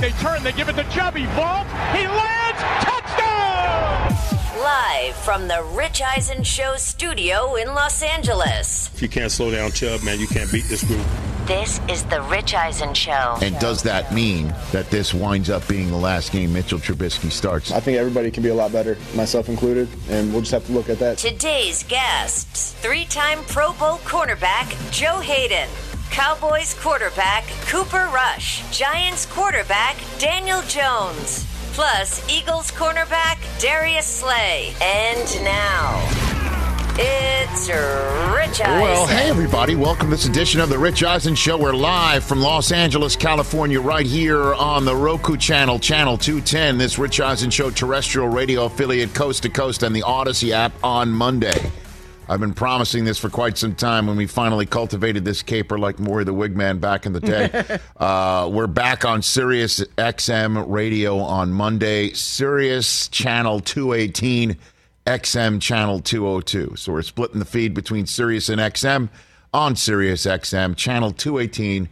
They turn, they give it to Chubby. Vault. He lands. Touchdown! Live from the Rich Eisen Show studio in Los Angeles. If you can't slow down Chubb, man, you can't beat this group. This is the Rich Eisen Show. And does that mean that this winds up being the last game Mitchell Trubisky starts? I think everybody can be a lot better, myself included, and we'll just have to look at that. Today's guests three time Pro Bowl cornerback Joe Haden. Cowboys quarterback Cooper Rush, Giants quarterback Daniel Jones, plus Eagles cornerback Darius Slay. And now, it's Rich Eisen. Well, hey, everybody. Welcome to this edition of The Rich Eisen Show. We're live from Los Angeles, California, right here on the Roku channel, channel 210. This Rich Eisen Show terrestrial radio affiliate, coast to coast, and the Odyssey app on Monday. I've been promising this for quite some time when we finally cultivated this caper like Maury the Wigman back in the day. uh, we're back on Sirius XM radio on Monday, Sirius channel 218, XM channel 202. So we're splitting the feed between Sirius and XM on Sirius XM, channel 218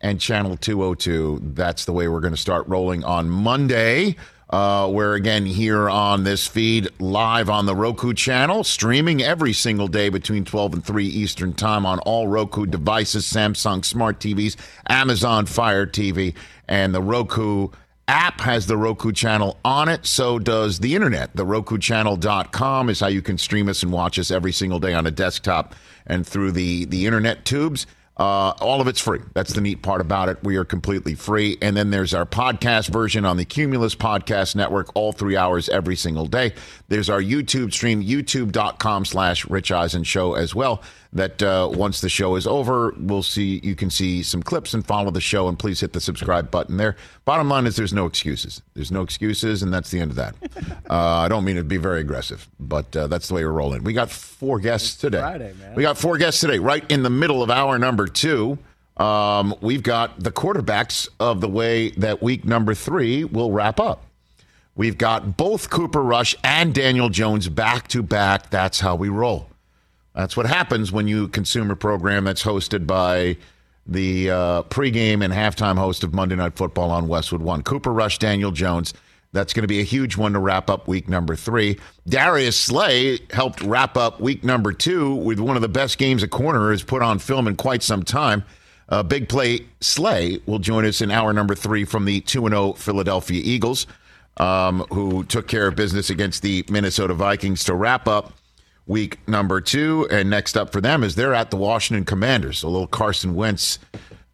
and channel 202. That's the way we're going to start rolling on Monday. Uh, we're again here on this feed live on the Roku channel, streaming every single day between 12 and 3 Eastern Time on all Roku devices, Samsung Smart TVs, Amazon Fire TV, and the Roku app has the Roku channel on it. So does the internet. The RokuChannel.com is how you can stream us and watch us every single day on a desktop and through the, the internet tubes. Uh, all of it's free. That's the neat part about it. We are completely free. And then there's our podcast version on the Cumulus Podcast Network, all three hours every single day. There's our YouTube stream, youtube.com slash Rich Eisen Show as well. That uh, once the show is over, we'll see, you can see some clips and follow the show. And please hit the subscribe button there. Bottom line is there's no excuses. There's no excuses. And that's the end of that. uh, I don't mean to be very aggressive, but uh, that's the way we're rolling. We got four guests today. Friday, man. We got four guests today, right in the middle of hour number two. Um, we've got the quarterbacks of the way that week number three will wrap up. We've got both Cooper Rush and Daniel Jones back to back. That's how we roll. That's what happens when you consume a program that's hosted by the uh, pregame and halftime host of Monday Night Football on Westwood One. Cooper Rush, Daniel Jones. That's going to be a huge one to wrap up week number three. Darius Slay helped wrap up week number two with one of the best games a corner has put on film in quite some time. Uh, big play Slay will join us in hour number three from the 2 0 Philadelphia Eagles, um, who took care of business against the Minnesota Vikings to wrap up week number two. And next up for them is they're at the Washington Commanders. A little Carson Wentz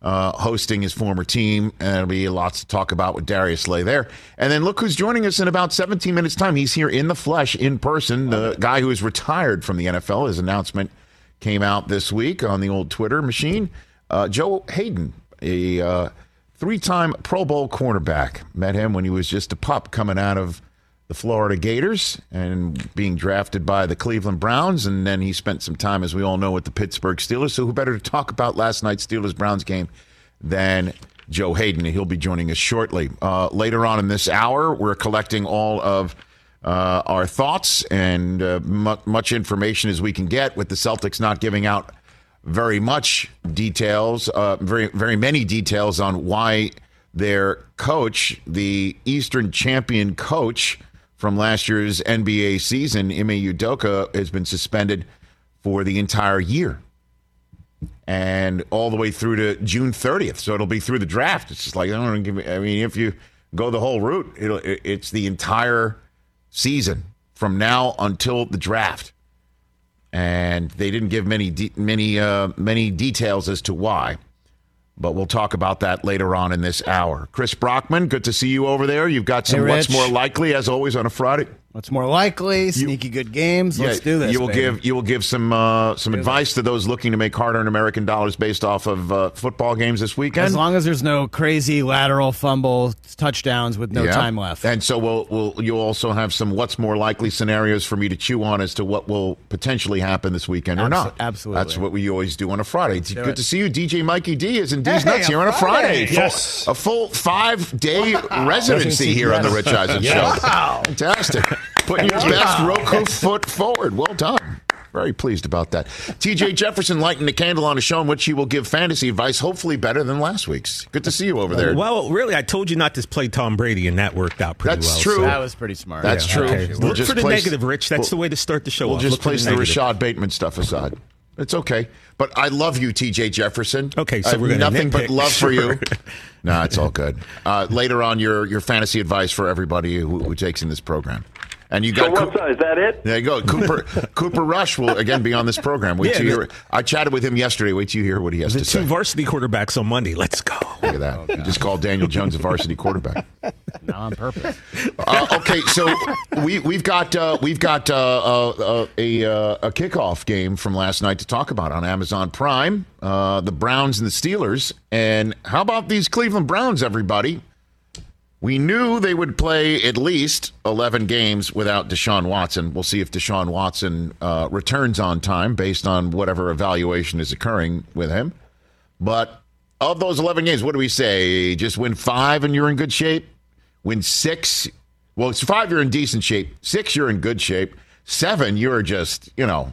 uh, hosting his former team. And there'll be lots to talk about with Darius Slay there. And then look who's joining us in about 17 minutes' time. He's here in the flesh, in person. The guy who is retired from the NFL. His announcement came out this week on the old Twitter machine. Uh, Joe Haden, a uh, three time Pro Bowl cornerback. Met him when he was just a pup coming out of the Florida Gators and being drafted by the Cleveland Browns. And then he spent some time, as we all know, with the Pittsburgh Steelers. So who better to talk about last night's Steelers Browns game than Joe Haden? He'll be joining us shortly. Uh, later on in this hour, we're collecting all of uh, our thoughts and uh, mu- much information as we can get with the Celtics not giving out very much details, uh, very very many details on why their coach, the Eastern champion coach from last year's NBA season, Ime Udoka, has been suspended for the entire year. and all the way through to June 30th. So it'll be through the draft. It's just like I don't give me. I mean, if you go the whole route, it'll it's the entire season from now until the draft. And they didn't give many de- many uh, many details as to why. But we'll talk about that later on in this hour. Chris Brockman, good to see you over there. You've got some Hey, what's more likely as always on a Friday. What's more likely? Sneaky good games. Let's do this. You will baby. give you will give some uh, some advice to those looking to make hard-earned American dollars based off of uh, football games this weekend. as long as there's no crazy lateral fumble touchdowns with no Yeah. time left. And so we'll, we'll you'll also have some what's more likely scenarios for me to chew on as to what will potentially happen this weekend or Abso- not. absolutely. That's what we always do on a Friday. It's do good it. to see you. DJ Mikey D is in D's Hey, Nuts a here on a Friday. Friday. Full- Yes. A full five day residency here on the Rich Eisen Show. Wow. Fantastic. Putting your best Roku foot forward. Well done. Very pleased about that. TJ Jefferson lighting the candle on a show in which he will give fantasy advice, hopefully better than last week's. Good to see you over there. Well, really, I told you not to play Tom Brady, and that worked out pretty That's well. That's true. so- that was pretty smart. That's Yeah, true. actually. We'll Look just for the place- negative, Rich. That's we'll- the way to start the show. We'll off. just Look for the place the. Rashod Bateman stuff aside. It's okay. But I love you, TJ Jefferson. Okay, so I have we're gonna nothing but nitpick, love for you. sure. no, it's all good. Uh, later on, your your fantasy advice for everybody who, who takes in this program. And you So got what's up? Is that it? there you go. Cooper Cooper Rush will again be on this program. Wait Yeah, till you hear. I chatted with him yesterday. Wait till you hear what he has The to two say. varsity quarterbacks on Monday. Let's go. Look at that. you just called Daniel Jones a varsity quarterback. Not on purpose. Uh, okay, so we we've got uh, we've got uh, uh, a uh, a kickoff game from last night to talk about on Amazon Prime. Uh, the Browns and the Steelers, and how about these Cleveland Browns? Everybody, we knew they would play at least eleven games without Deshaun Watson. We'll see if Deshaun Watson uh, returns on time based on whatever evaluation is occurring with him. But of those 11 games, what do we say? Just win five and you're in good shape? Win six? Well, it's five, you're in decent shape. Six, you're in good shape. Seven, you're just, you know,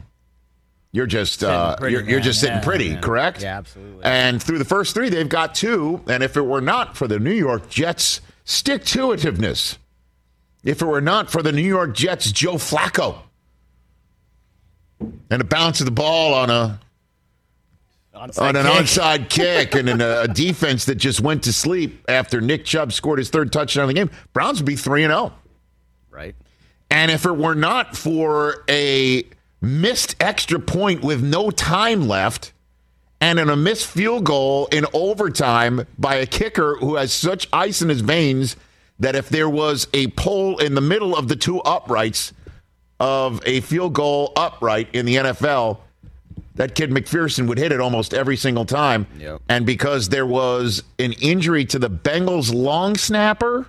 you're just uh, you're, you're just sitting Yeah, pretty, yeah. correct? Yeah, absolutely. And through the first three, they've got two. And if it were not for the New York Jets' stick to itiveness, if it were not for the New York Jets' Joe Flacco and a bounce of the ball on a on an kick. onside kick and in a, a defense that just went to sleep after Nick Chubb scored his third touchdown of the game, Browns would be 3 and 0. Right. And if it were not for a missed extra point with no time left and in a missed field goal in overtime by a kicker who has such ice in his veins that if there was a pole in the middle of the two uprights of a field goal upright in the NFL, that kid McPherson would hit it almost every single time. Yep. And because there was an injury to the Bengals long snapper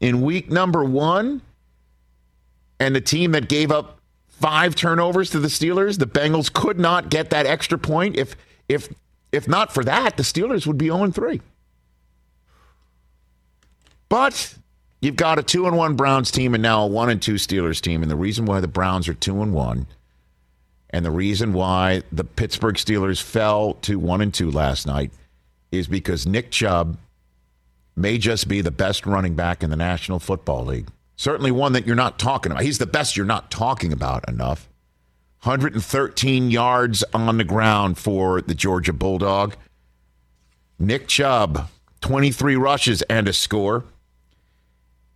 in week number one, and the team that gave up five turnovers to the Steelers, the Bengals could not get that extra point. If if if not for that, the Steelers would be 0 3. But you've got a two and one Browns team and now a one and two Steelers team. And the reason why the Browns are two and one, and the reason why the Pittsburgh Steelers fell to one and two last night is because Nick Chubb may just be the best running back in the National Football League. Certainly one that you're not talking about. He's the best you're not talking about enough. 113 yards on the ground for the Georgia Bulldog. Nick Chubb, 23 rushes and a score.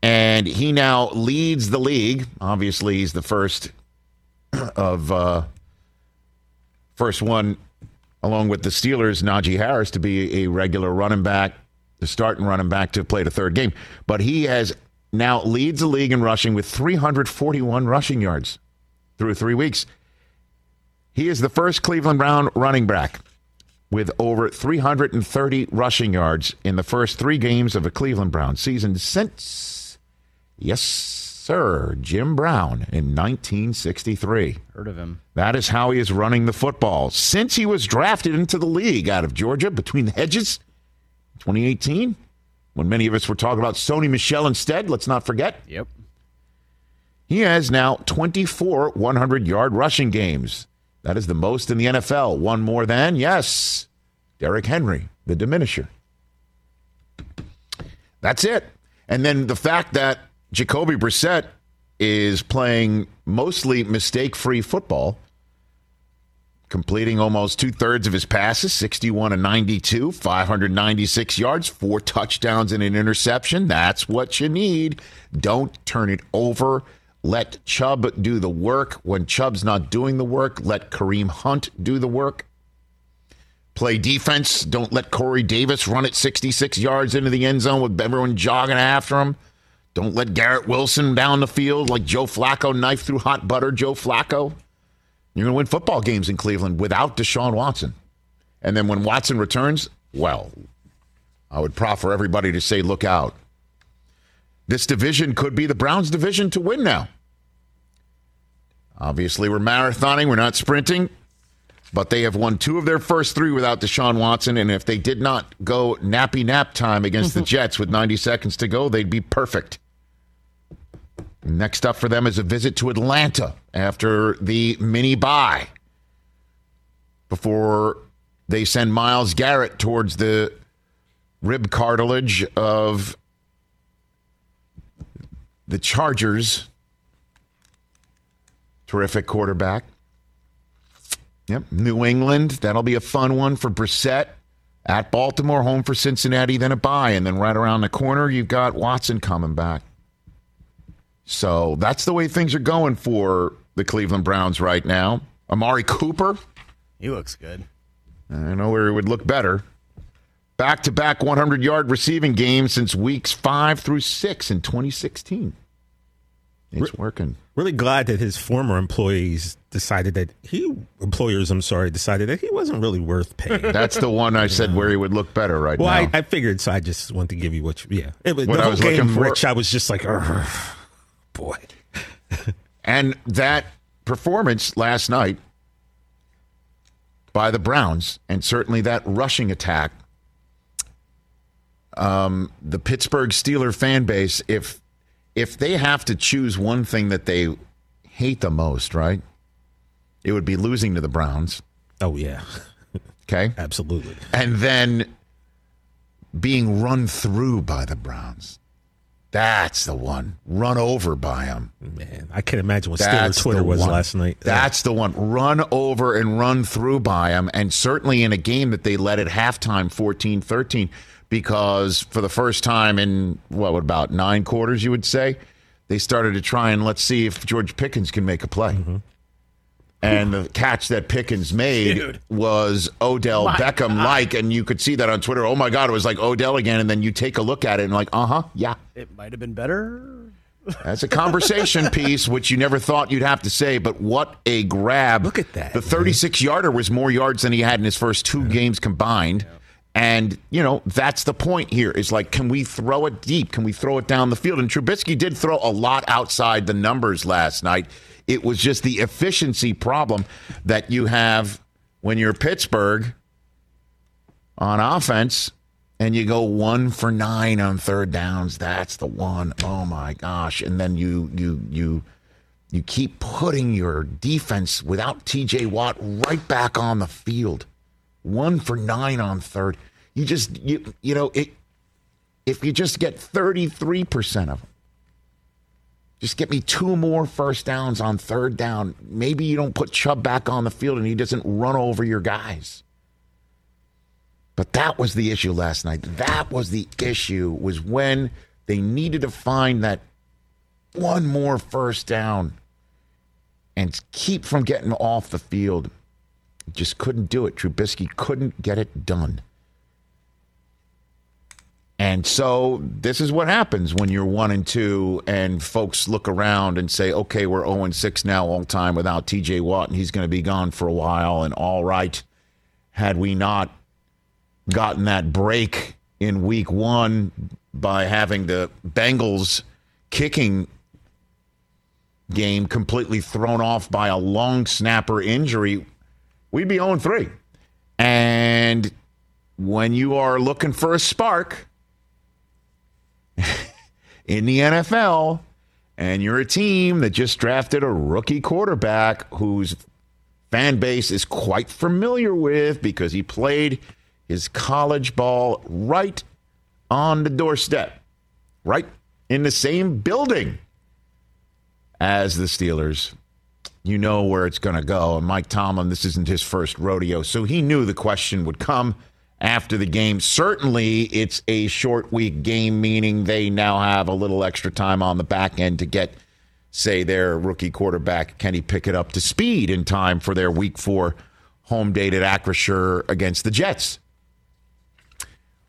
And he now leads the league. Obviously, he's the first of uh, first one, along with the Steelers, Najee Harris, to be a regular running back, the starting running back to play the third game. But he has now leads the league in rushing with 341 rushing yards through three weeks. He is the first Cleveland Brown running back with over 330 rushing yards in the first three games of a Cleveland Brown season since, yes, sir, Jim Brown in 1963. Heard of him. That is how he is running the football since he was drafted into the league out of Georgia between the hedges 2018 when many of us were talking about Sony Michel instead. Let's not forget. Yep. He has now 24 100 yard rushing games. That is the most in the NFL. One more than, yes, Derrick Henry, the diminisher. That's it. And then the fact that Jacoby Brissett is playing mostly mistake free football completing almost two thirds of his passes 61 and 92, 596 yards, four touchdowns, and an interception. That's what you need. Don't turn it over. Let Chubb do the work. When Chubb's not doing the work, let Kareem Hunt do the work. Play defense. Don't let Corey Davis run it 66 yards into the end zone with everyone jogging after him. Don't let Garrett Wilson down the field like Joe Flacco knife through hot butter. Joe Flacco. You're going to win football games in Cleveland without Deshaun Watson. And then when Watson returns, well, I would proffer everybody to say, look out. This division could be the Browns' division to win now. Obviously, we're marathoning, we're not sprinting, but they have won two of their first three without Deshaun Watson. And if they did not go nappy nap time against the Jets with 90 seconds to go, they'd be perfect. Next up for them is a visit to Atlanta after the mini bye before they send Myles Garrett towards the rib cartilage of the Chargers. Terrific quarterback. Yep, New England. That'll be a fun one for Brissett. At Baltimore, home for Cincinnati, then a bye. And then right around the corner, you've got Watson coming back. So that's the way things are going for the Cleveland Browns right now. Amari Cooper. He looks good. I know where he would look better. Back to back 100 yard receiving games since weeks five through six in 2016. It's working. Really glad that his former employees decided that he employers, I'm sorry, decided that he wasn't really worth paying. That's the one I said where he would look better right well, now. I, I figured, so I just wanted to give you what you, yeah. It was, What the I was game, looking for- Rich, I was just like, "Ugh, boy. And that performance last night by the Browns, and certainly that rushing attack, um, the Pittsburgh Steeler fan base, if if they have to choose one thing that they hate the most, right? It would be losing to the Browns. Oh, yeah, Okay. absolutely. And then being run through by the Browns. That's the one. Run over by them. Man, I can't imagine what That's Steelers Twitter was one. last night. That's the one. Run over and run through by them. And certainly in a game that they led at halftime 14 13, because for the first time in, what, about nine quarters, you would say, they started to try and let's see if George Pickens can make a play. Mm-hmm. And the catch that Pickens made was Odell Beckham like, and you could see that on Twitter. Oh my God, it was like Odell again. And then you take a look at it and like, uh huh, yeah. It might have been better. That's a conversation piece, which you never thought you'd have to say, but what a grab. Look at that, The 36 yarder was more yards than he had in his first two games combined. And, you know, that's the point here is like, can we throw it deep? Can we throw it down the field? And Trubisky did throw a lot outside the numbers last night. It was just the efficiency problem that you have when you're Pittsburgh on offense and you go one for nine on third downs. That's the one. Oh my gosh! And then you you you you keep putting your defense without T.J. Watt right back on the field. One for nine on third. You just you you know it. If you just get thirty three percent of them. Just get me two more first downs on third down. Maybe you don't put Chubb back on the field and he doesn't run over your guys. But that was the issue last night. That was the issue was when they needed to find that one more first down and keep from getting off the field. Just couldn't do it. Trubisky couldn't get it done. And so this is what happens when you're one and two, and folks look around and say, "Okay, we're zero and six now, all time without T.J. Watt, and he's going to be gone for a while." And all right, had we not gotten that break in Week One by having the Bengals kicking game completely thrown off by a long snapper injury, we'd be 0 3. And when you are looking for a spark in the NFL, and you're a team that just drafted a rookie quarterback whose fan base is quite familiar with because he played his college ball right on the doorstep, right in the same building as the Steelers. You know where it's going to go. And Mike Tomlin, this isn't his first rodeo, so he knew the question would come after the game. Certainly, it's a short week game, meaning they now have a little extra time on the back end to get, say, their rookie quarterback Kenny Pickett up to speed in time for their week four home date at Acrisure against the Jets.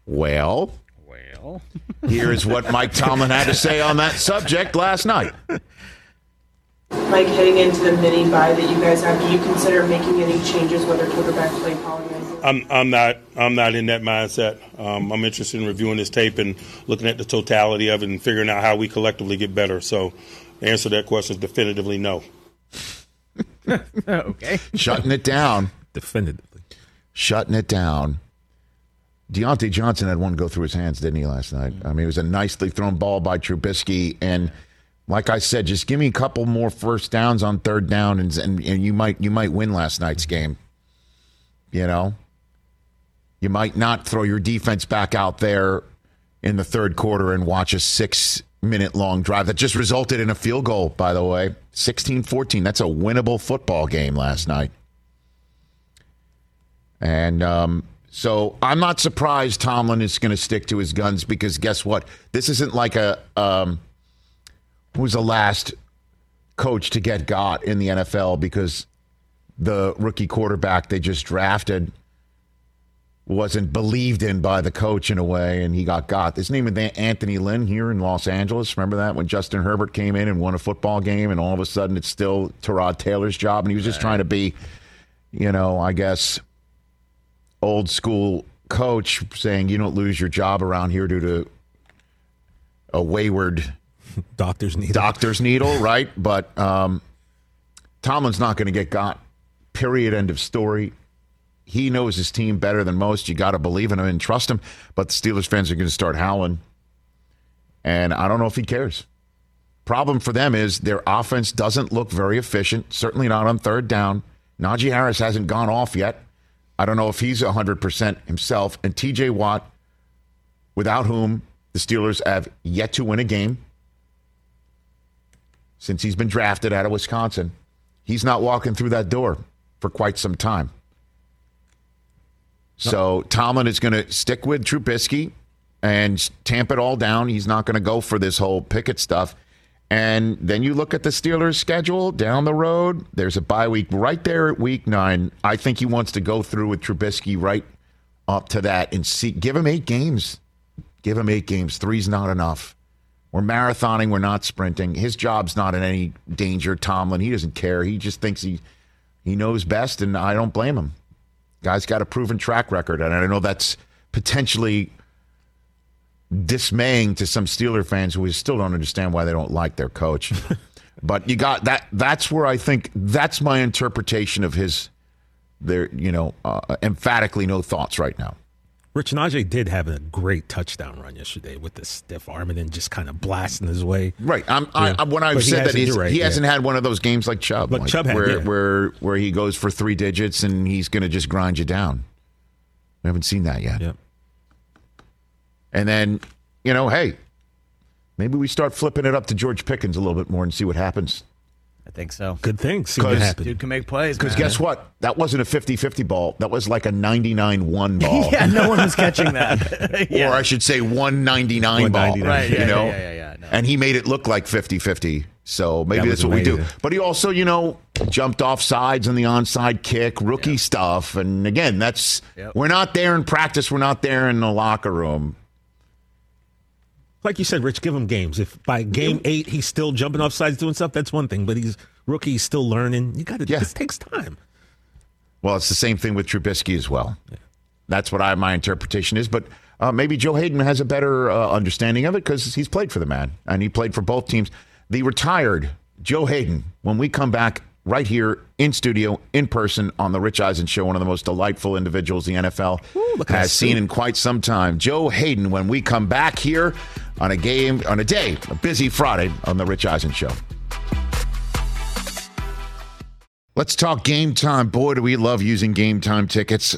Well, Well, here's what Mike Tomlin had to say on that subject last night. Mike, heading into the mini bye that you guys have, do you consider making any changes, whether quarterback play calling? or anything? I'm I'm not I'm not in that mindset. Um, I'm interested in reviewing this tape and looking at the totality of it and figuring out how we collectively get better. So, the answer to that question is definitively no. okay. Shutting it down. Definitively. shutting it down. Diontae Johnson had one go through his hands, didn't he, last night? I mean, it was a nicely thrown ball by Trubisky. And like I said, just give me a couple more first downs on third down, and, and, and you might you might win last night's game. You know, you might not throw your defense back out there in the third quarter and watch a six minute long drive that just resulted in a field goal, by the way. 16 14. That's a winnable football game last night. And um, so I'm not surprised Tomlin is going to stick to his guns because guess what? This isn't like a um, was the last coach to get got in the NFL because the rookie quarterback they just drafted wasn't believed in by the coach in a way, and he got got. His name is Anthony Lynn here in Los Angeles. Remember that when Justin Herbert came in and won a football game, and all of a sudden it's still Tyrod Taylor's job, and he was just trying to be, you know, I guess old school coach saying you don't lose your job around here due to a wayward Doctors need doctor's needle, right? But um, Tomlin's not going to get got. Period. End of story. He knows his team better than most. You got to believe in him and trust him. But the Steelers fans are going to start howling. And I don't know if he cares. Problem for them is their offense doesn't look very efficient, certainly not on third down. Najee Harris hasn't gone off yet. I don't know if he's 100% himself. And TJ Watt, without whom the Steelers have yet to win a game since he's been drafted out of Wisconsin, he's not walking through that door for quite some time. So Tomlin is going to stick with Trubisky and tamp it all down. He's not going to go for this whole Pickett stuff. And then you look at the Steelers' schedule down the road. There's a bye week right there at week nine. I think he wants to go through with Trubisky right up to that and see. Give him eight games. Give him eight games. Three's not enough. We're marathoning. We're not sprinting. His job's not in any danger. Tomlin, he doesn't care. He just thinks he he knows best, and I don't blame him. Guy's got a proven track record, and I know that's potentially dismaying to some Steeler fans who still don't understand why they don't like their coach. but you got that. That's where I think that's my interpretation of his. There, you know, uh, emphatically no thoughts right now. Rich Najee did have a great touchdown run yesterday with the stiff arm and then just kind of blasting his way. Right. I'm, Yeah. I, when I've But he said that he's, right, he hasn't had one of those games like Chubb, Like Chubb had, where yeah. where where he goes for three digits and he's going to just grind you down. We haven't seen that yet. Yep. And then, you know, hey, maybe we start flipping it up to George Pickens a little bit more and see what happens. I think so. Good thing. See what 'Cause- happened. Dude can make plays. Because guess what? That wasn't a 50-50 ball. That was like a 99-1 ball. yeah, no one was catching that. yeah. Or I should say 199 ball. 199. Right, yeah, you know? yeah, yeah, yeah, no. And he made it look like 50-50. So maybe That that's was what we do. But he also, you know, jumped off sides on the onside kick, rookie stuff. And again, that's Yep. we're not there in practice. We're not there in the locker room. Like you said, Rich, give him games. If by game eight he's still jumping off sides doing stuff, that's one thing. But he's rookie, he's still learning. You got to. Yeah. This takes time. Well, it's the same thing with Trubisky as well. That's what I my interpretation is. But uh, maybe Joe Haden has a better uh, understanding of it because he's played for the man and he played for both teams. The retired Joe Haden. When we come back right here in studio, in person on the Rich Eisen Show, one of the most delightful individuals the NFL at has seen in quite some time. Joe Haden. When we come back here on a game on a day, a busy Friday on the Rich Eisen Show. Let's talk game time. Boy, do we love using game time tickets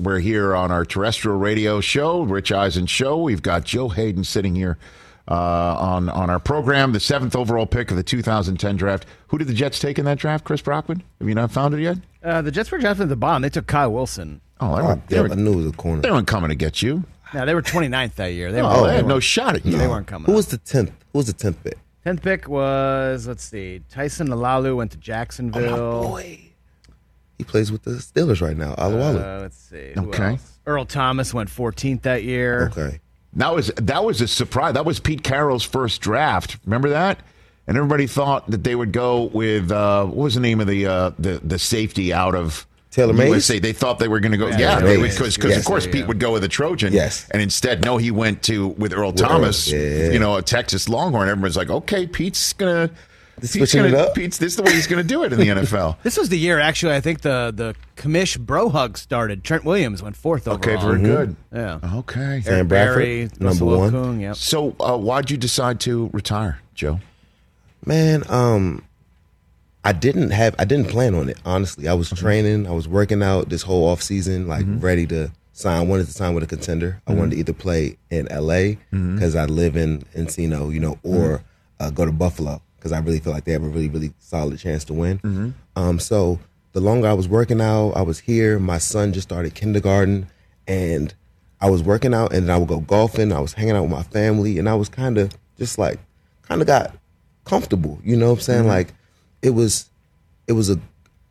We're here on our terrestrial radio show, Rich Eisen Show. We've got Joe Haden sitting here uh, on on our program, the seventh overall pick of the 2010 draft. Who did the Jets take in that draft? Chris Brockman. Have you not found it yet? Uh, the Jets were drafted at the bottom. They took Kyle Wilson. Oh, they, were, they, yeah, were, I knew it was a corner. they weren't coming to get you. No, they were 29th that year. They, Oh, were, they had no weren't- shot at you. They weren't coming. Who up. was the tenth? Who was the tenth pick? 10th pick was, let's see, Tyson Alualu went to Jacksonville. boy. He plays with the Steelers right now. Alualu. Uh, let's see. who Okay. else? Earl Thomas went 14th that year. okay. That was that was a surprise. That was Pete Carroll's first draft. Remember that? And everybody thought that they would go with uh, what was the name of the uh, the the safety out of Taylor Mays? USA. They thought they were going to go. Yeah, Yeah, they Mays. because because Yes. of course Pete would go with the Trojan. Yes. and instead no, he went to with Earl With Earl, Thomas. yeah. You know, a Texas Longhorn. Everyone's like, okay, Pete's gonna. Pete's switching gonna, it up? Pete's this is the way he's going to do it in the NFL. This was the year, actually, I think the, the commish bro hug started. Trent Williams went fourth Okay, overall. very good. Yeah. Okay. Aaron Barry, Bradford, number one. Okung, yep. So, uh, why'd you decide to retire, Joe? Man, um, I didn't have I didn't plan on it, honestly. I was training, I was working out this whole off season, like ready to sign. I wanted to sign with a contender. I wanted to either play in LA because I live in Encino, you know, or uh, go to Buffalo because I really feel like they have a really, really solid chance to win. Um, so the longer I was working out, I was here. My son just started kindergarten, and I was working out, and then I would go golfing. I was hanging out with my family, and I was kind of just like, kind of got comfortable. You know what I'm saying? Like, it was, it was a,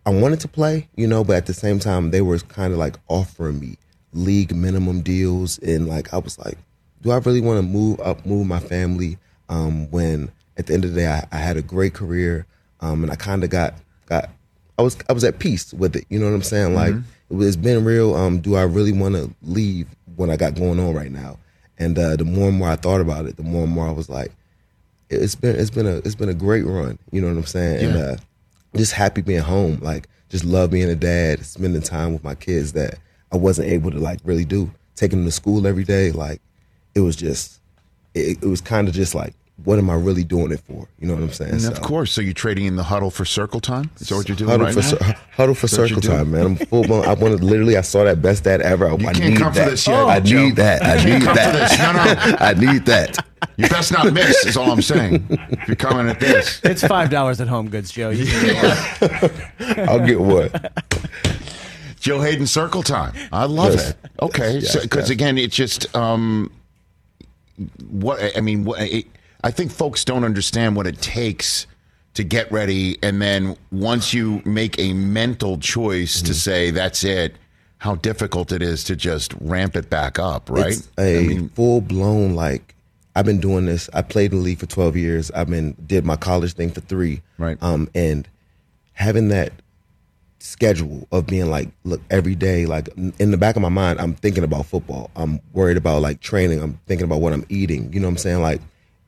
I wanted to play, you know, but at the same time, they were kind of like offering me league minimum deals, and like I was like, do I really want to move up, move my family? Um, when at the end of the day, I, I had a great career, um, and I kind of got got, I was I was at peace with it. You know what I'm saying? Like it was- it's been real. Um, do I really want to leave what I got going on right now? And uh, the more and more I thought about it, the more and more I was like, it's been it's been a it's been a great run. You know what I'm saying? And uh, just happy being home. Like just love being a dad, spending time with my kids that I wasn't able to like really do. Taking them to school every day, like it was just it, it was kind of just like what am I really doing it for? You know what I'm saying? And So- of course, so you're trading in the huddle for circle time. Is that what you're doing Huddle right for now? huddle for circle time, man. I'm full blown. I wanted literally. I saw that best dad ever. I, You I can't need come for that. this yet, I Joe. need that. I need that. No, no. I need that. You best not miss. Is all I'm saying. If you're coming at this, It's $5 at Home Goods, Joe. You can. I'll get what. Joe Haden circle time. I love Yes. it. Okay, Yes, because yes. again, it's just um, what I mean. What, it, I think folks don't understand what it takes to get ready, and then once you make a mental choice Mm-hmm. to say that's it, how difficult it is to just ramp it back up. Right? It's a I mean, full blown like I've been doing this. I played in the league for 12 years. I've been did my college thing for three. Right. Um, and having that schedule of being like, look, every day, like in the back of my mind, I'm thinking about football. I'm worried about like training. I'm thinking about what I'm eating. You know what I'm saying? Like,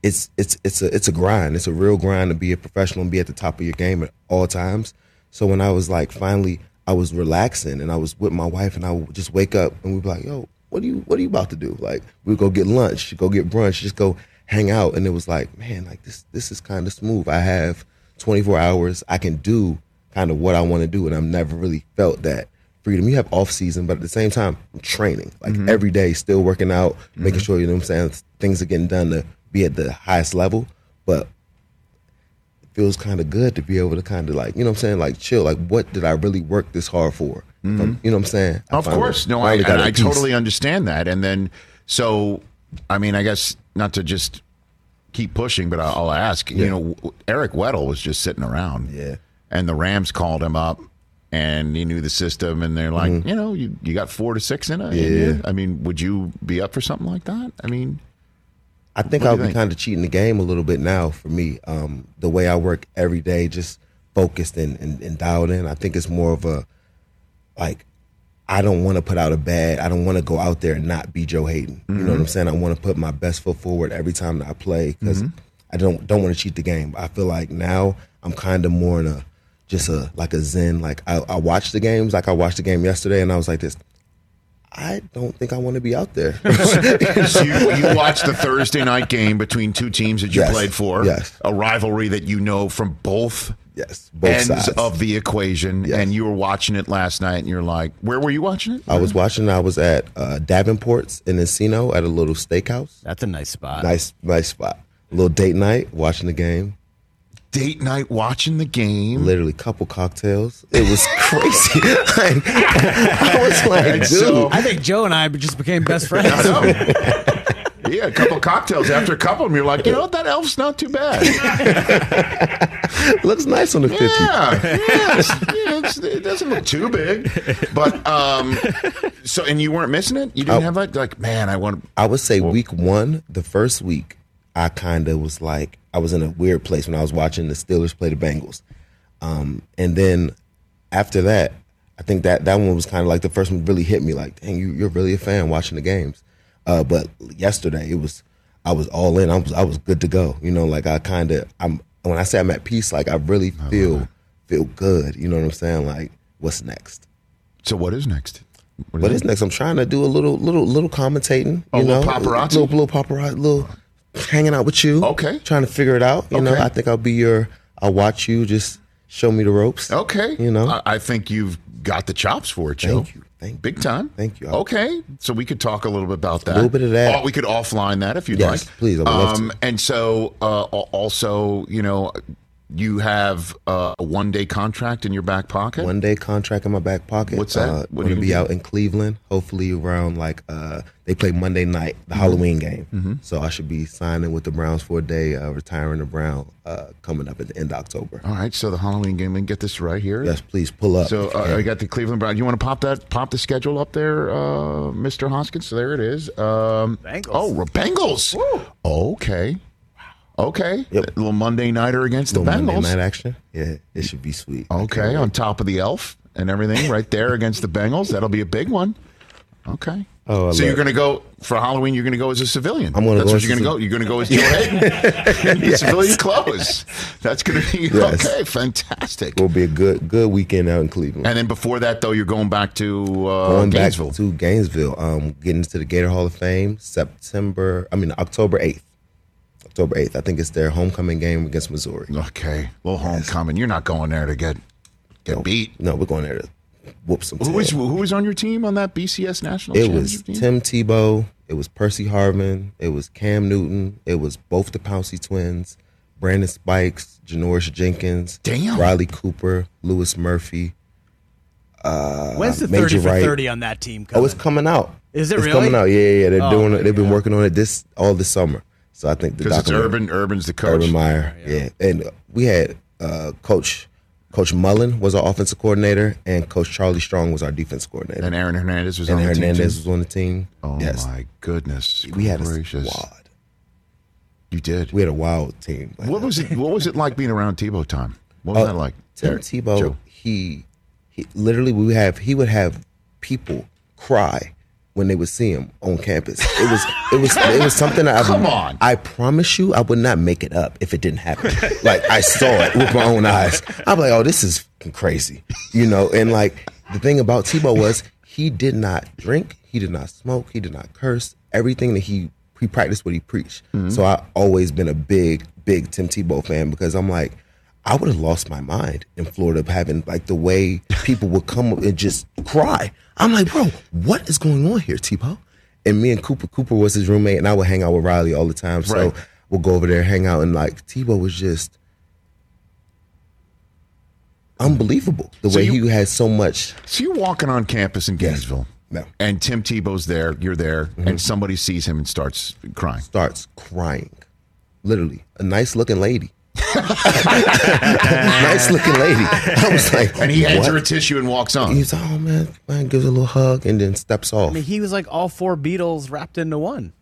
it's it's it's a it's a grind. It's a real grind to be a professional and be at the top of your game at all times. So when I was like finally, I was relaxing and I was with my wife, and I would just wake up and we'd be like, "Yo, what are you what are you about to do?" Like we'd go get lunch, go get brunch, just go hang out, and it was like, man, like this this is kind of smooth. I have 24 hours. I can do kind of what I want to do, and I've never really felt that freedom. You have off season, but at the same time, I'm training like mm-hmm. every day, still working out, making mm-hmm. sure you know what I'm saying things are getting done to be at the highest level. But it feels kind of good to be able to kind of like you know what I'm saying like chill. Like what did I really work this hard for? I'm- you know what I'm saying? I Of course, no, I, finally got and at I totally understand that. And then, so, I mean, I guess not to just keep pushing, but I'll, I'll ask. You know, Eric Weddle was just sitting around, Yeah. and the Rams called him up, and he knew the system, and they're like, you know, you you got four to six in it. Mm-hmm. Yeah. I mean, would you be up for something like that? I mean, I think I'll be think? kind of cheating the game a little bit now for me. Um, the way I work every day, just focused and, and, and dialed in. I think it's more of a like I don't want to put out a bad. I don't want to go out there and not be Joe Haden. You know what I'm saying? I want to put my best foot forward every time that I play because I don't don't want to cheat the game. I feel like now I'm kind of more in a just a like a zen. Like I, I watch the games, like I watched the game yesterday, and I was like this. I don't think I want to be out there. so you, you watched the Thursday night game between two teams that you Yes. played for, Yes. a rivalry that you know from both yes, both ends sides. of the equation, Yes. and you were watching it last night, and you're like, where were you watching it? I was watching. I was at uh, Davenport's in Encino at a little steakhouse. That's a nice spot. Nice, nice spot. A little date night, watching the game. Date night watching the game. Literally, couple cocktails. It was crazy. like, I was like, dude. so- I think Joe and I just became best friends. I know. yeah, a couple cocktails. After a couple of them, you're like, you know what? That elf's not too bad. looks nice on the 50. Yeah, yeah, it's, yeah, it's, it doesn't look too big. But um, so and you weren't missing it. You didn't I- have like like man, I want. I would say week one, the first week, I kind of was like, I was in a weird place when I was watching the Steelers play the Bengals. Um, and then after that, I think that that one was kind of like the first one really hit me like, dang, you, you're really a fan watching the games. Uh, but yesterday it was, I was all in. I was, I was good to go. You know, like I kind of, I'm, when I say I'm at peace, like I really feel, feel good. You know what I'm saying? Like, what's next? So what is next? What What it? is next? I'm trying to do a little, little, little commentating. Oh, You know, little paparazzi? little, little paparazzi, little hanging out with you. Okay. trying to figure it out. You know, I think I'll be your. I'll watch you. Just show me the ropes. Okay, You know. I, I think you've got the chops for it, Joe. Thank you. Thank you. Big time. Thank you. Okay, so we could talk a little bit about that. A little bit of that. Oh, we could offline that if you'd Yes, like. please, I would love to. And so, uh, also, you know, you have uh, a one-day contract in your back pocket. One day contract in my back pocket. What's that? Uh, What what gonna you be do? out in Cleveland. Hopefully around like uh, they play Monday night, the Halloween game. Mm-hmm. So I should be signing with the Browns for a day, uh, retiring the Brown uh, coming up at the end of October. All right, so the Halloween game. And get this right here. Yes, please pull up. So uh. I got the Cleveland Brown. You want to pop that? Pop the schedule up there, uh, Mr. Hoskins. So there it is. Um, Bengals. Oh, we're Bengals. Okay. Okay. Yep. A little Monday nighter against the Little Monday Bengals. night action. Yeah, it should be sweet. Okay, on top of the elf and everything, right there against the Bengals. That'll be a big one. Okay. Oh, I so you're going to go for Halloween? You're going to go as a civilian. I'm That's go what you're going to go. You're going to go as Joe Haden in civilian clothes. That's going to be Yes. okay. Fantastic. Will be a good good weekend out in Cleveland. And then before that, though, you're going back to uh, Going Gainesville. back to Gainesville, um, getting to the Gator Hall of Fame September. I mean October eighth. October eighth. I think it's their homecoming game against Missouri. okay, little homecoming. You're not going there to get get beat. No, we're going there to whoop some. Who was tail. who was on your team on that BCS national? It was championship team? Tim Tebow. It was Percy Harvin. It was Cam Newton. It was both the Pouncey twins, Brandon Spikes, Janoris Jenkins, Damn. Riley Cooper, Louis Murphy. Uh, When's the Major 30 for Wright. 30 on that team Oh, coming? it's coming out. Is it it's really? coming out? Yeah, yeah. yeah. They're Oh, doing it. They've been working on it this all this summer. So I think the because it's Urban. Urban's the coach. Urban Meyer. Yeah. And we had uh, Coach Coach Mullen was our offensive coordinator, and Coach Charlie Strong was our defense coordinator. And Aaron Hernandez was And on the team. Hernandez was on the team. Oh yes. my goodness! We had a gracious. squad. You did. We had a wild team. What was it? What was it like being around Tebow time? What was Uh, that like? Tim Eric? Tebow, Joe? he, he literally we would have he would have people cry when they would see him on campus. It was it was it was something that I Come on. I promise you I would not make it up if it didn't happen. like I saw it with my own eyes. I'm like, oh, this is crazy, you know. And like the thing about Tebow was he did not drink, he did not smoke, he did not curse. Everything that he he practiced what he preached. Mm-hmm. So I always been a big big Tim Tebow fan because I'm like. I would have lost my mind in Florida having like the way people would come up and just cry. I'm like, bro, what is going on here, Tebow? And me and Cooper, Cooper was his roommate, and I would hang out with Riley all the time. So Right. we'll go over there, hang out, and like Tebow was just unbelievable. The So way you- he had so much. So you're walking on campus in Gainesville, No. and Tim Tebow's there. You're there, Mm-hmm. and somebody sees him and starts crying. starts crying. Literally, a nice looking lady. nice looking lady. I was like, And he hands what? her a tissue and walks on. He's like, oh man, man, gives a little hug and then steps off. I mean, he was like all four Beatles wrapped into one.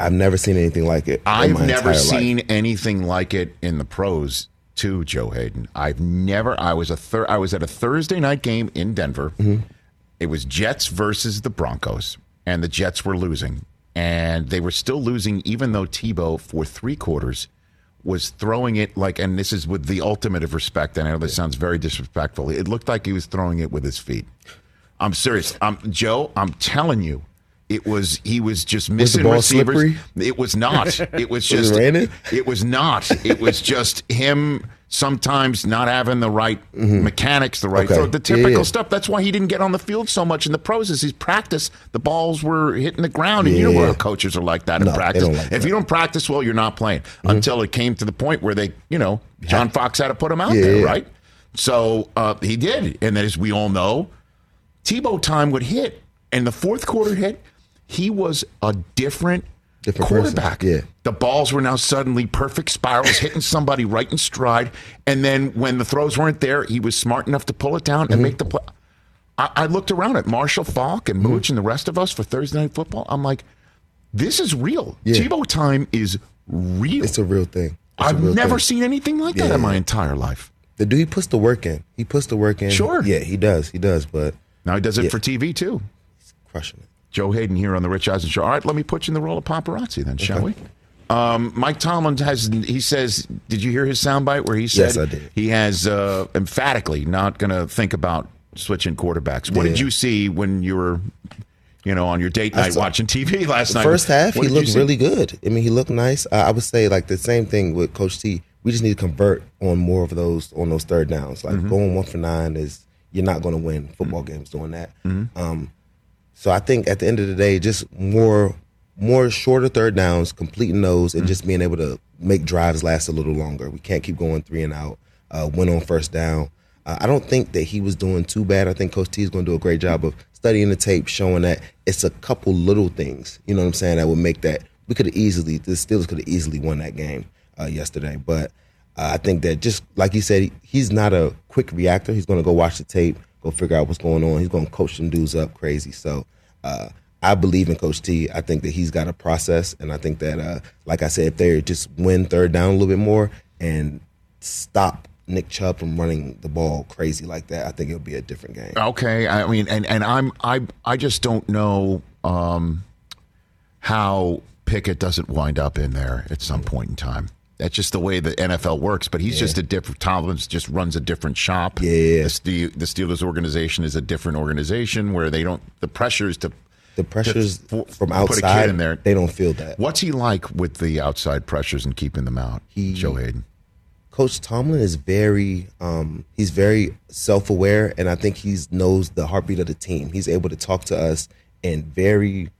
I've never seen anything like it. I've my never entire life. seen anything like it in the pros. Too, Joe Haden. I've never. I was a thir- I was at a Thursday night game in Denver. Mm-hmm. It was Jets versus the Broncos, and the Jets were losing, and they were still losing, even though Tebow for three quarters was throwing it like, and this is with the ultimate of respect. And I know this sounds very disrespectful. It looked like he was throwing it with his feet. I'm serious. Um, Joe, I'm telling you, it was he was just Was missing the ball receivers. slippery? It was not. It was Was just. it? It was not. It was just him sometimes not having the right mechanics, the right Mm-hmm. Okay. throw, the typical yeah. stuff. That's why he didn't get on the field so much in the pros. Is he's practice, the balls were hitting the ground, and you know Yeah. what coaches are like that in No, they practice. like if that. Mm-hmm. you don't practice well, you're not playing until it came to the point where they, you know, John Fox had to put him out Yeah, there, yeah. right? So uh, he did, and as we all know, Tebow time would hit, and the fourth quarter hit. He was a different, Different person, quarterback. yeah. The balls were now suddenly perfect spirals, hitting somebody right in stride. And then when the throws weren't there, he was smart enough to pull it down Mm-hmm. and make the play. I, I looked around at Marshall Faulk and Mm-hmm. Mooch and the rest of us for Thursday Night Football. I'm like, this is real. Yeah. Tebow time is real. It's a real thing. It's I've real never thing. seen anything like that in my entire life. the dude. He puts the work in. He puts the work in. Sure. Yeah, he does. He does. But Now he does it Yeah. for TV too. crushing it. Joe Haden here on the Rich Eisen Show. All right, let me put you in the role of paparazzi then, shall we? Um, Mike Tomlin has. He says, "Did you hear his soundbite where he said Yes, he has uh, emphatically not going to think about switching quarterbacks." What did you see when you were, you know, on your date night saw- watching TV last night? first half, What he looked really good. I mean, he looked nice. Uh, I would say like the same thing with Coach T. We just need to convert on more of those on those third downs. Like Mm-hmm. going one for nine is you're not going to win football games doing that. Um, so I think at the end of the day, just more more shorter third downs, completing those, and just being able to make drives last a little longer. We can't keep going three and out. Uh, on first down. Uh, I don't think that he was doing too bad. I think Coach T is going to do a great job of studying the tape, showing that it's a couple little things. You know what I'm saying? That would make that we could have easily the Steelers could have easily won that game uh, yesterday. But uh, I think that just like you said, he's not a quick reactor. He's going to go watch the tape, go figure out what's going on. He's going to coach some dudes up crazy. So uh, I believe in Coach T. I think that he's got a process, and I think that, uh, like I said, if they just win third down a little bit more and stop Nick Chubb from running the ball crazy like that, I think it'll be a different game. Okay, I mean, and and I'm I I just don't know um, how Pickett doesn't wind up in there at some point in time. That's just the way the NFL works. But he's just a different. Tomlin's just runs a different shop. Yeah. the, the Steelers organization is a different organization where they don't. The pressures to The pressures to from put a kid outside, in there. they don't feel that. What's he like with the outside pressures and keeping them out? He- Joe Haden. Coach Tomlin is very um, he's very self aware, and I think he knows the heartbeat of the team. He's able to talk to us and very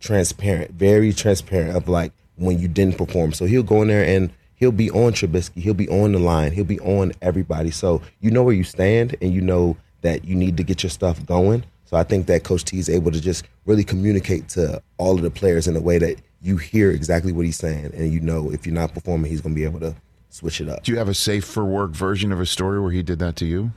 transparent, very transparent of like when you didn't perform. So he'll go in there and he'll be on Trubisky, he'll be on the line, he'll be on everybody. So you know where you stand, and you know that you need to get your stuff going. So I think that Coach T is able to just really communicate to all of the players in a way that you hear exactly what he's saying, and you know if you're not performing, he's going to be able to switch it up. Do you have a safe for work version of a story where he did that to you?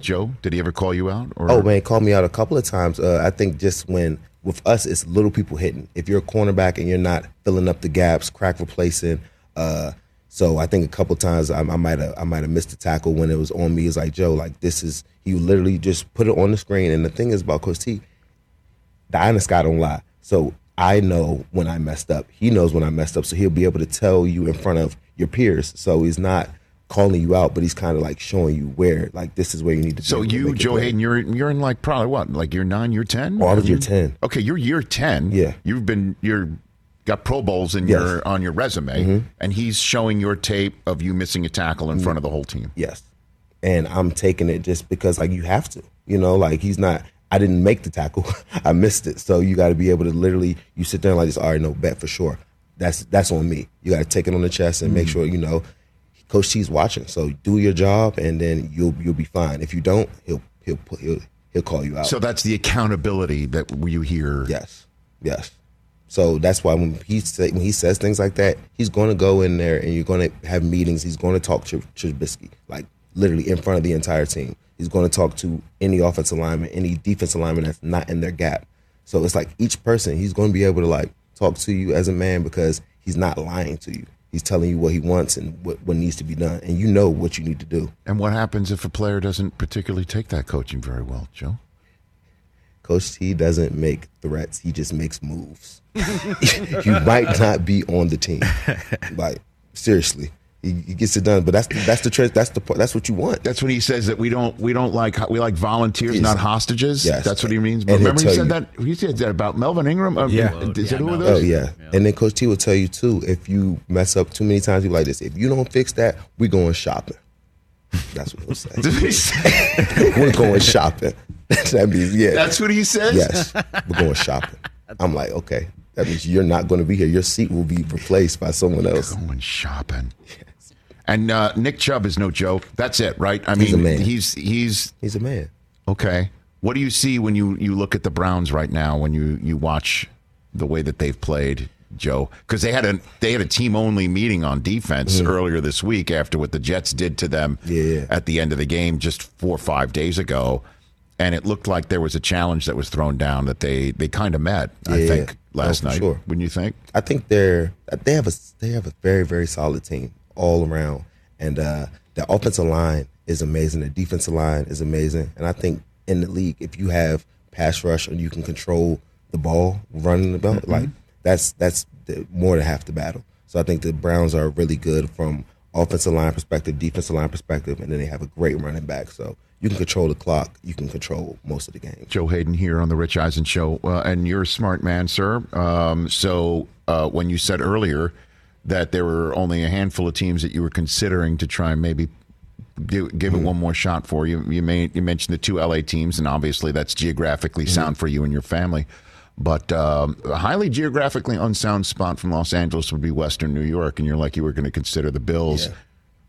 Joe, did he ever call you out? Or Oh man, called me out a couple of times. Uh, I think just when with us, it's little people hitting. If you're a cornerback and you're not filling up the gaps, crack replacing, uh, so I think a couple times I, I might have I might have missed a tackle when it was on me. It's like Joe, like this is he literally just put it on the screen. And the thing is about Coach T, the honest guy don't lie. So I know when I messed up. He knows when I messed up. So he'll be able to tell you in front of your peers. So he's not calling you out, but he's kind of like showing you where, like this is where you need to. So you, Joe better. Haden, you're you're in like probably what, like year nine, year ten? Oh, I was year 10. Okay, you're year ten. Yeah. You've been you're got Pro Bowls in Yes. your on your resume, Mhm. and he's showing your tape of you missing a tackle in front of the whole team. Yes. And I'm taking it just because like you have to. You know, like he's not I didn't make the tackle. I missed it. So you gotta be able to literally you sit there and like this, all right, no bet for sure. That's that's on me. You gotta take it on the chest and make Mhm. sure, you know, Coach T's watching. So do your job and then you'll you'll be fine. If you don't, he'll he'll put he'll he'll call you out. So that's the accountability that you hear. Yes. Yes. So that's why when he say, when he says things like that, he's going to go in there and you're going to have meetings. He's going to talk to Trubisky, like literally in front of the entire team. He's going to talk to any offensive lineman, any defensive lineman that's not in their gap. So it's like each person, he's going to be able to like talk to you as a man because he's not lying to you. He's telling you what he wants and what, what needs to be done, and you know what you need to do. And what happens if a player doesn't particularly take that coaching very well, Joe? Coach T doesn't make threats; he just makes moves. you might not be on the team, like seriously. He, he gets it done, but that's the, that's the trend. That's the part. That's what you want. That's when he says that we don't we don't like we like volunteers, Yes. not hostages. Yes. That's what he means. And Remember he said you- that he said that about Melvin Ingram. Uh, Yeah. is it who of Oh those? yeah. and then Coach T will tell you too. If you mess up too many times, he'll like this. If you don't fix that, we're going shopping. That's what he'll say. we're going shopping. that means yeah. That's what he says? Yes, we're going shopping. I'm like, okay. That means you're not going to be here. Your seat will be replaced by someone else. Going shopping. Yes. And uh, Nick Chubb is no joke. That's it, right? I He's mean, a man. he's he's he's a man. Okay. What do you see when you you look at the Browns right now? When you you watch the way that they've played, Joe? Because they had a they had a team only meeting on defense Mhm. earlier this week after what the Jets did to them Yeah. at the end of the game just four or five days ago. And it looked like there was a challenge that was thrown down that they, they kind of met. I think last Oh, night. sure. Wouldn't you think? I think they're they have a they have a very very solid team all around, and uh, the offensive line is amazing. The defensive line is amazing, and I think in the league, if you have pass rush and you can control the ball running the ball, Mhm. like that's that's the, more than half the battle. So I think the Browns are really good from offensive line perspective, defensive line perspective, and then they have a great running back. So you can control the clock, you can control most of the game. Joe Haden here on the Rich Eisen Show, uh, and you're a smart man, sir. Um, so uh, when you said earlier that there were only a handful of teams that you were considering to try and maybe give, give it one more shot for you, you may you mentioned the two LA teams, and obviously that's geographically sound for you and your family. But um, a highly geographically unsound spot from Los Angeles would be Western New York, and you're like you were going to consider the Bills.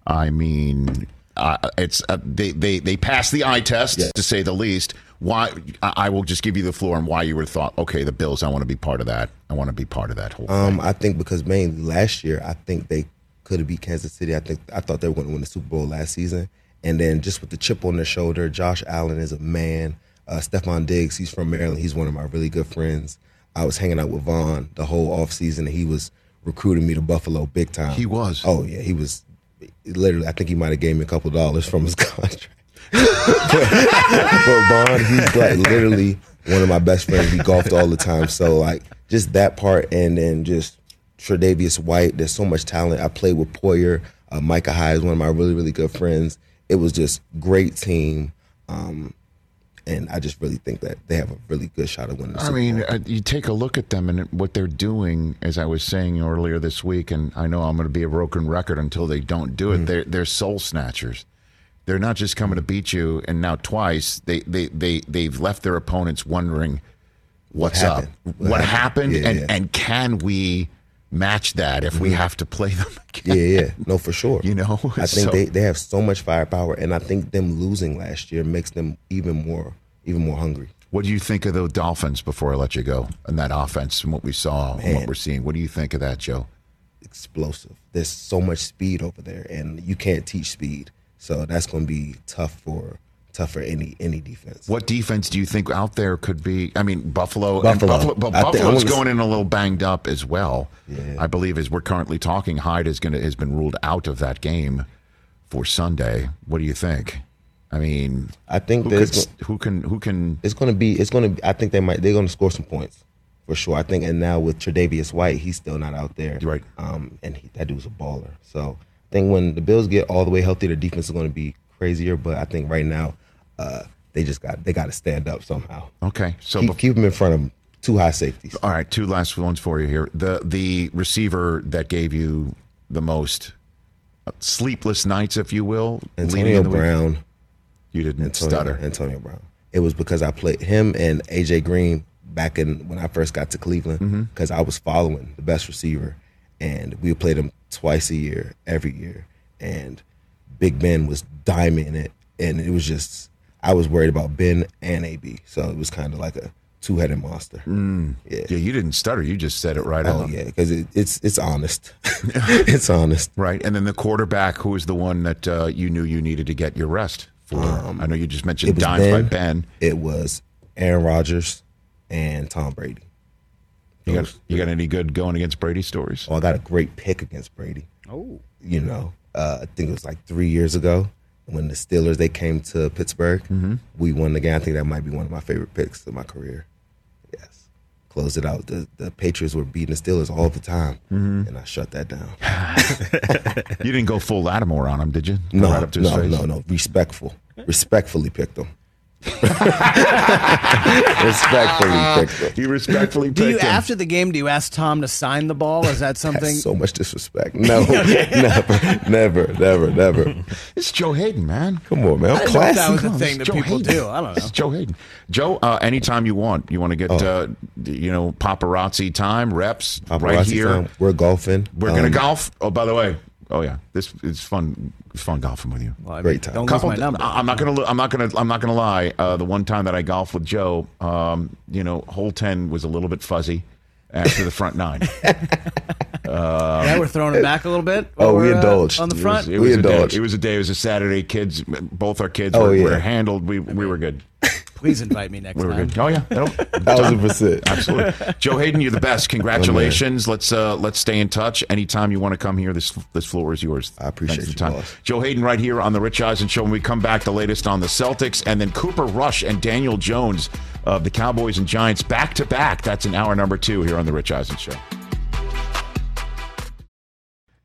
I mean, uh, it's uh, they they they passed the eye test to say the least. Why? I will just give you the floor and why you would have thought, okay, the Bills. I want to be part of that. I want to be part of that whole. Um, I think because mainly last year, I think they could have beat Kansas City. I think I thought they were going to win the Super Bowl last season, and then just with the chip on their shoulder, Josh Allen is a man. Uh, Stefon Diggs, he's from Maryland. He's one of my really good friends. I was hanging out with Vaughn the whole offseason, and he was recruiting me to Buffalo big time. He was. Oh yeah, he was. Literally, I think he might have gave me a couple dollars from his contract. but Vaughn, he's like literally one of my best friends. We golfed all the time. So like just that part, and then just Tre'Davious White. There's so much talent. I played with Poyer. Uh, Micah Hyde is one of my really really good friends. It was just great team. Um, and I just really think that they have a really good shot of winning. The I mean, Bowl. uh, you take a look at them and what they're doing. As I was saying earlier this week, and I know I'm going to be a broken record until they don't do Mm-hmm. it. They're they're soul snatchers. They're not just coming to beat you, and now twice they they they they've left their opponents wondering what's up, what, What happened, happened? Yeah, and yeah. and can we match that if we Mhm. have to play them yeah, again? yeah, no, for sure. You know, I think So- they, they have so much firepower, and I think them losing last year makes them even more even more hungry. What do you think of the Dolphins before I let you go and that offense and what we saw and what we're seeing? What do you think of that, Joe? Explosive. There's so much speed over there, and you can't teach speed, so that's going to be tough for tough for any any defense. What defense do you think out there could be? I mean, Buffalo. Buffalo. And Buffalo but I Buffalo's wanna- going in a little banged up as well. Yeah. I believe as we're currently talking, Hyde is going to has been ruled out of that game for Sunday. What do you think? I mean, I think who, there's could, who can who can it's going to be it's going to I think they might they're going to score some points for sure. I think and now with Tre'Davious White, he's still not out there. Right. Um and he, that dude's a baller. So I think when the Bills get all the way healthy, their defense is going to be crazier, but I think right now uh they just got they got to stand up somehow. okay? So keep, bef- keep them in front of them. two high safeties. all right, two last ones for you here. The the receiver that gave you the most uh, sleepless nights, if you will, Antonio the week? Brown. You didn't Antonio, stutter. Antonio Brown. It was because I played him and AJ Green back in when I first got to Cleveland Mm-hmm. because I was following the best receiver, and we played him twice a year, every year, and Big Ben was diming it, and it was just I was worried about Ben and AB, so it was kind of like a two headed monster. Yeah. Yeah, you didn't stutter. You just said it right Oh on. yeah, because it, it's it's honest. it's honest. Right. And then the quarterback, who was the one that uh, you knew you needed to get your rest for? I know you just Um, mentioned was dimes by Ben. It was Aaron Rodgers and Tom Brady. You got, you got any good going against Brady stories? Oh, I got a great pick against Brady. Oh. You know, uh, I think it was like three years ago when the Steelers they came to Pittsburgh. Mm-hmm. We won the game. I think that might be one of my favorite picks of my career. Yes, closed it out. The the Patriots were beating the Steelers all the time, Mm-hmm. and I shut that down. You didn't go full Lattimore on him, did you? No, Right up to his no, no, no. Respectful, respectfully picked them. Respectfully picked them. You respectfully Do you him. after the game? Do you ask Tom to sign the ball? Is that something? That's so much disrespect. No, never, never, never, never. It's Joe Haden, man. Come on, man. I I'm didn't know if classy. that was a thing that Joe people Haden. do. I don't know. It's Joe Haden. Joe, uh, anytime you want, you want to get, uh, you know, paparazzi time, reps, right here. time. We're golfing. We're gonna Um, golf. Oh, by the way, oh yeah, this is fun. It's fun golfing with you. Well, I mean, Great time. Don't lose Couple, my number. I'm not gonna. I'm not gonna. I'm not gonna lie. Uh, the one time that I golfed with Joe, um, you know, hole ten was a little bit fuzzy after the front nine. yeah, we're throwing it back a little bit. Oh, we We're, uh, indulged. on the It was, front. it We was a day. indulged. It was a day. It was a Saturday. Kids, both our kids Oh, were, yeah. were handled. We we were good. Please invite me next week. We were time. good. Oh yeah, That'll- Thousand percent. Absolutely, Joe Haden, you're the best. Congratulations. let's uh, let's stay in touch. Anytime you want to come here, this this floor is yours. I appreciate Thanks you, the time. boss. Joe Haden, right here on the Rich Eisen Show. When we come back, the latest on the Celtics, and then Cooper Rush and Daniel Jones of the Cowboys and Giants back to back. That's an hour number two here on the Rich Eisen Show.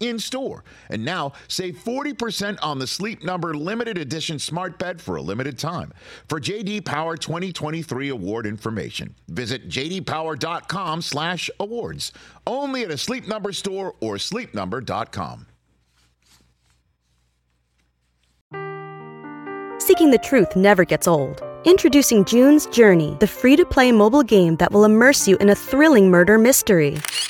in store. And now save 40% on the Sleep Number limited edition smart bed for a limited time. For JD Power 2023 award information, visit jdpower.com/awards. Only at a Sleep Number store or sleepnumber.com. Seeking the truth never gets old. Introducing June's Journey, the free to play mobile game that will immerse you in a thrilling murder mystery.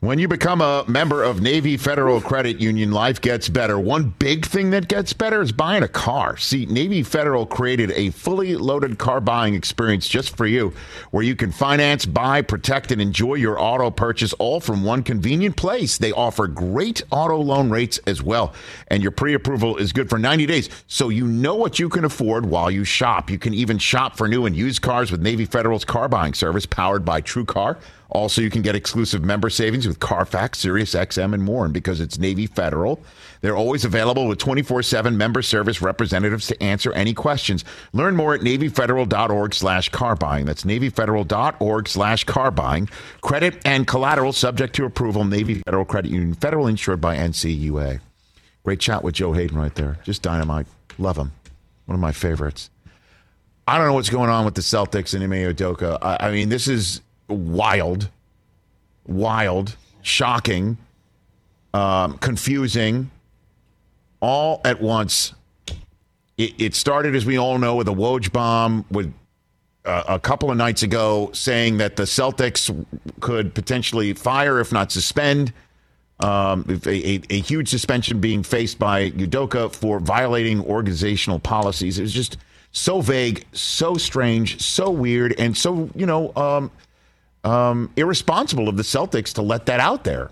When you become a member of Navy Federal Credit Union, life gets better. One big thing that gets better is buying a car. See, Navy Federal created a fully loaded car buying experience just for you, where you can finance, buy, protect, and enjoy your auto purchase all from one convenient place. They offer great auto loan rates as well, and your pre approval is good for 90 days, so you know what you can afford while you shop. You can even shop for new and used cars with Navy Federal's car buying service powered by TrueCar. Also, you can get exclusive member savings with Carfax, Sirius XM, and more. And because it's Navy Federal, they're always available with 24 7 member service representatives to answer any questions. Learn more at NavyFederal.org slash car buying. That's NavyFederal.org slash car buying. Credit and collateral subject to approval. Navy Federal Credit Union. Federal insured by NCUA. Great chat with Joe Haden right there. Just dynamite. Love him. One of my favorites. I don't know what's going on with the Celtics and Ime Udoka. I, I mean, this is wild, wild, shocking, um, confusing, all at once. It, it, started, as we all know, with a Woj bomb with uh, a couple of nights ago saying that the Celtics could potentially fire, if not suspend. Um, a, a, a, huge suspension being faced by Udoka for violating organizational policies. It was just so vague, so strange, so weird, and so you know um, um, irresponsible of the Celtics to let that out there.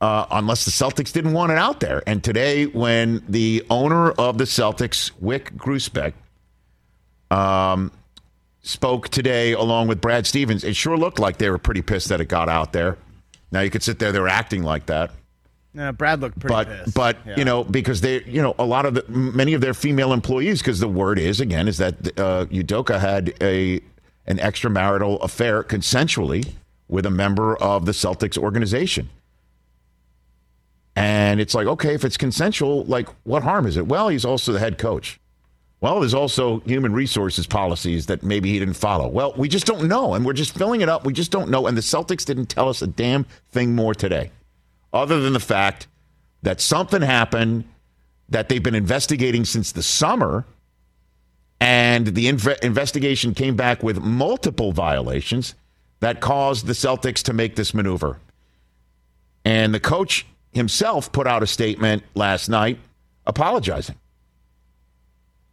Uh, unless the Celtics didn't want it out there. And today, when the owner of the Celtics, Wyc Grousbeck, um, spoke today along with Brad Stevens, it sure looked like they were pretty pissed that it got out there. Now you could sit there; they were acting like that. Yeah, Brad looked pretty but, pissed. But Yeah. you know, because they, you know, a lot of the many of their female employees, because the word is again is that uh, Udoka had a an extramarital affair consensually with a member of the Celtics organization. And it's like, okay, if it's consensual, like what harm is it? Well, he's also the head coach. Well, there's also human resources policies that maybe he didn't follow. Well, we just don't know, and we're just filling it up. We just don't know. And the Celtics didn't tell us a damn thing more today, other than the fact that something happened that they've been investigating since the summer, and the inve- investigation came back with multiple violations that caused the Celtics to make this maneuver. And the coach himself put out a statement last night apologizing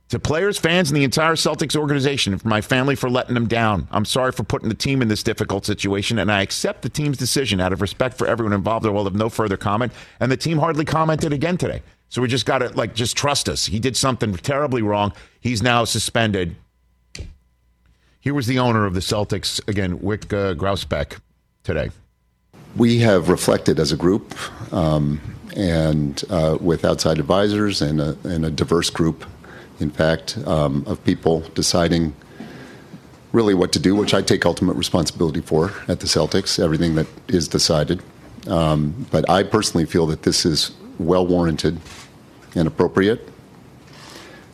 to players, fans, and the entire Celtics organization and for my family for letting them down. I'm sorry for putting the team in this difficult situation, and I accept the team's decision out of respect for everyone involved. I will have no further comment. And the team hardly commented again today. So we just got to like just trust us. He did something terribly wrong. He's now suspended. Here was the owner of the Celtics again, Wyc uh, Grousbeck, today. We have reflected as a group um, and uh, with outside advisors and a, and a diverse group, in fact, um, of people deciding really what to do, which I take ultimate responsibility for at the Celtics, everything that is decided. Um, but I personally feel that this is well warranted and appropriate,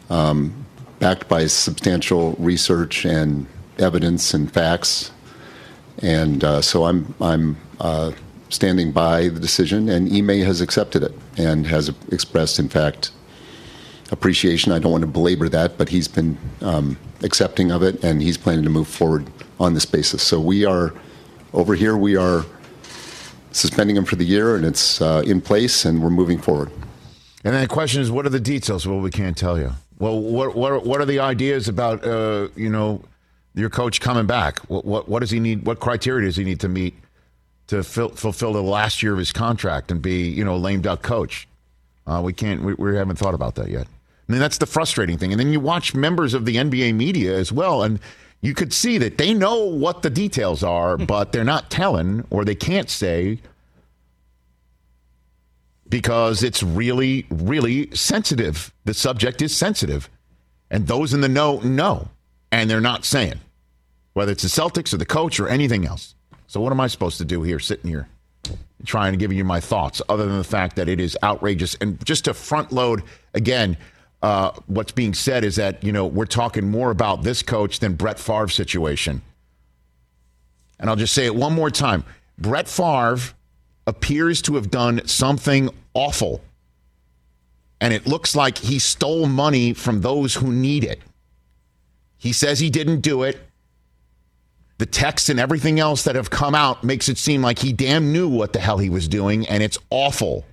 um, backed by substantial research and evidence and facts. And uh, so I'm, I'm uh, standing by the decision, and Ime has accepted it and has expressed, in fact, appreciation. I don't want to belabor that, but he's been um, accepting of it, and he's planning to move forward on this basis. So we are over here. We are suspending him for the year, and it's uh, in place, and we're moving forward. And then the question is, what are the details? Well, we can't tell you. Well, what what what are the ideas about uh, you know your coach coming back? What, what what does he need? What criteria does he need to meet to fill, fulfill the last year of his contract and be you know a lame duck coach? Uh, we can't. We, we haven't thought about that yet. I mean, that's the frustrating thing. And then you watch members of the NBA media as well, and you could see that they know what the details are, but they're not telling or they can't say because it's really, really sensitive. The subject is sensitive. And those in the know know. And they're not saying, whether it's the Celtics or the coach or anything else. So, what am I supposed to do here, sitting here, trying to give you my thoughts, other than the fact that it is outrageous? And just to front load again, uh, what's being said is that, you know, we're talking more about this coach than Brett Favre's situation. And I'll just say it one more time Brett Favre appears to have done something awful. And it looks like he stole money from those who need it. He says he didn't do it. The texts and everything else that have come out makes it seem like he damn knew what the hell he was doing, and it's awful.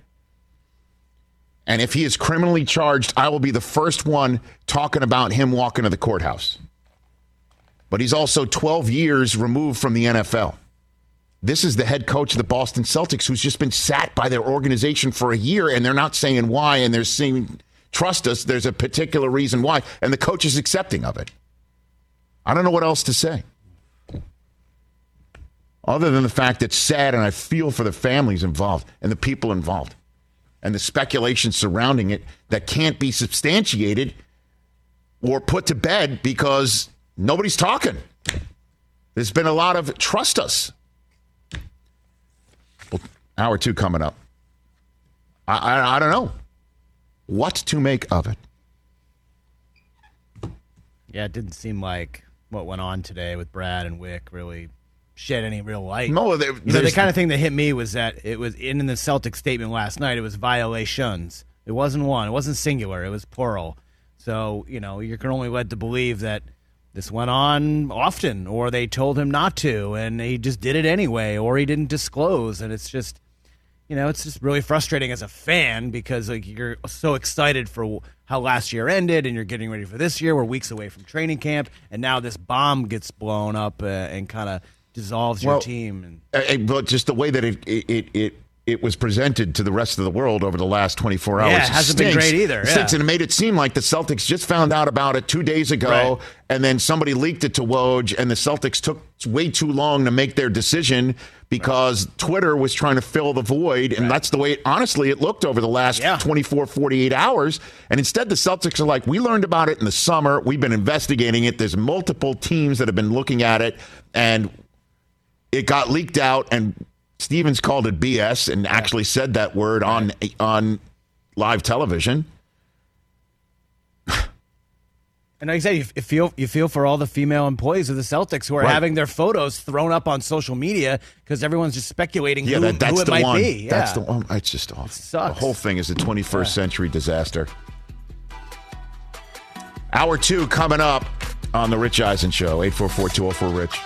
And if he is criminally charged, I will be the first one talking about him walking to the courthouse. But he's also 12 years removed from the NFL. This is the head coach of the Boston Celtics who's just been sat by their organization for a year and they're not saying why and they're saying, trust us, there's a particular reason why. And the coach is accepting of it. I don't know what else to say. other than the fact that it's sad and I feel for the families involved and the people involved and the speculation surrounding it that can't be substantiated or put to bed because nobody's talking. There's been a lot of trust us. Well, hour two coming up. I, I, I don't know what to make of it. Yeah, it didn't seem like what went on today with Brad and Wyc really shed any real light. No, there- You know, the kind of thing that hit me was that it was in the Celtic statement last night. It was violations. It wasn't one. It wasn't singular. It was plural. So you know you're only led to believe that this went on often, or they told him not to, and he just did it anyway, or he didn't disclose, and it's just you know, it's just really frustrating as a fan because like you're so excited for how last year ended, and you're getting ready for this year. We're weeks away from training camp, and now this bomb gets blown up uh, and kind of dissolves your Well, team. And Uh, uh, but just the way that it it, it it was presented to the rest of the world over the last 24 hours Yeah, it hasn't been great either, Stinks, and it made it seem like the Celtics just found out about it two days ago, Right. and then somebody leaked it to Woj, and the Celtics took way too long to make their decision because Twitter was trying to fill the void, and that's the way, it, honestly, it looked over the last 24, 48 hours. And instead, the Celtics are like, we learned about it in the summer. We've been investigating it. There's multiple teams that have been looking at it, and it got leaked out, and Stevens called it BS and actually said that word on on live television. and like I said, you, you feel you feel for all the female employees of the Celtics who are Right. having their photos thrown up on social media because everyone's just speculating Yeah, who, that, that's who it the might one. be. Yeah. That's the one. It's just awful. sucks. The whole thing is a 21st century disaster. Hour two coming up on the Rich Eisen Show. 844 204 Rich.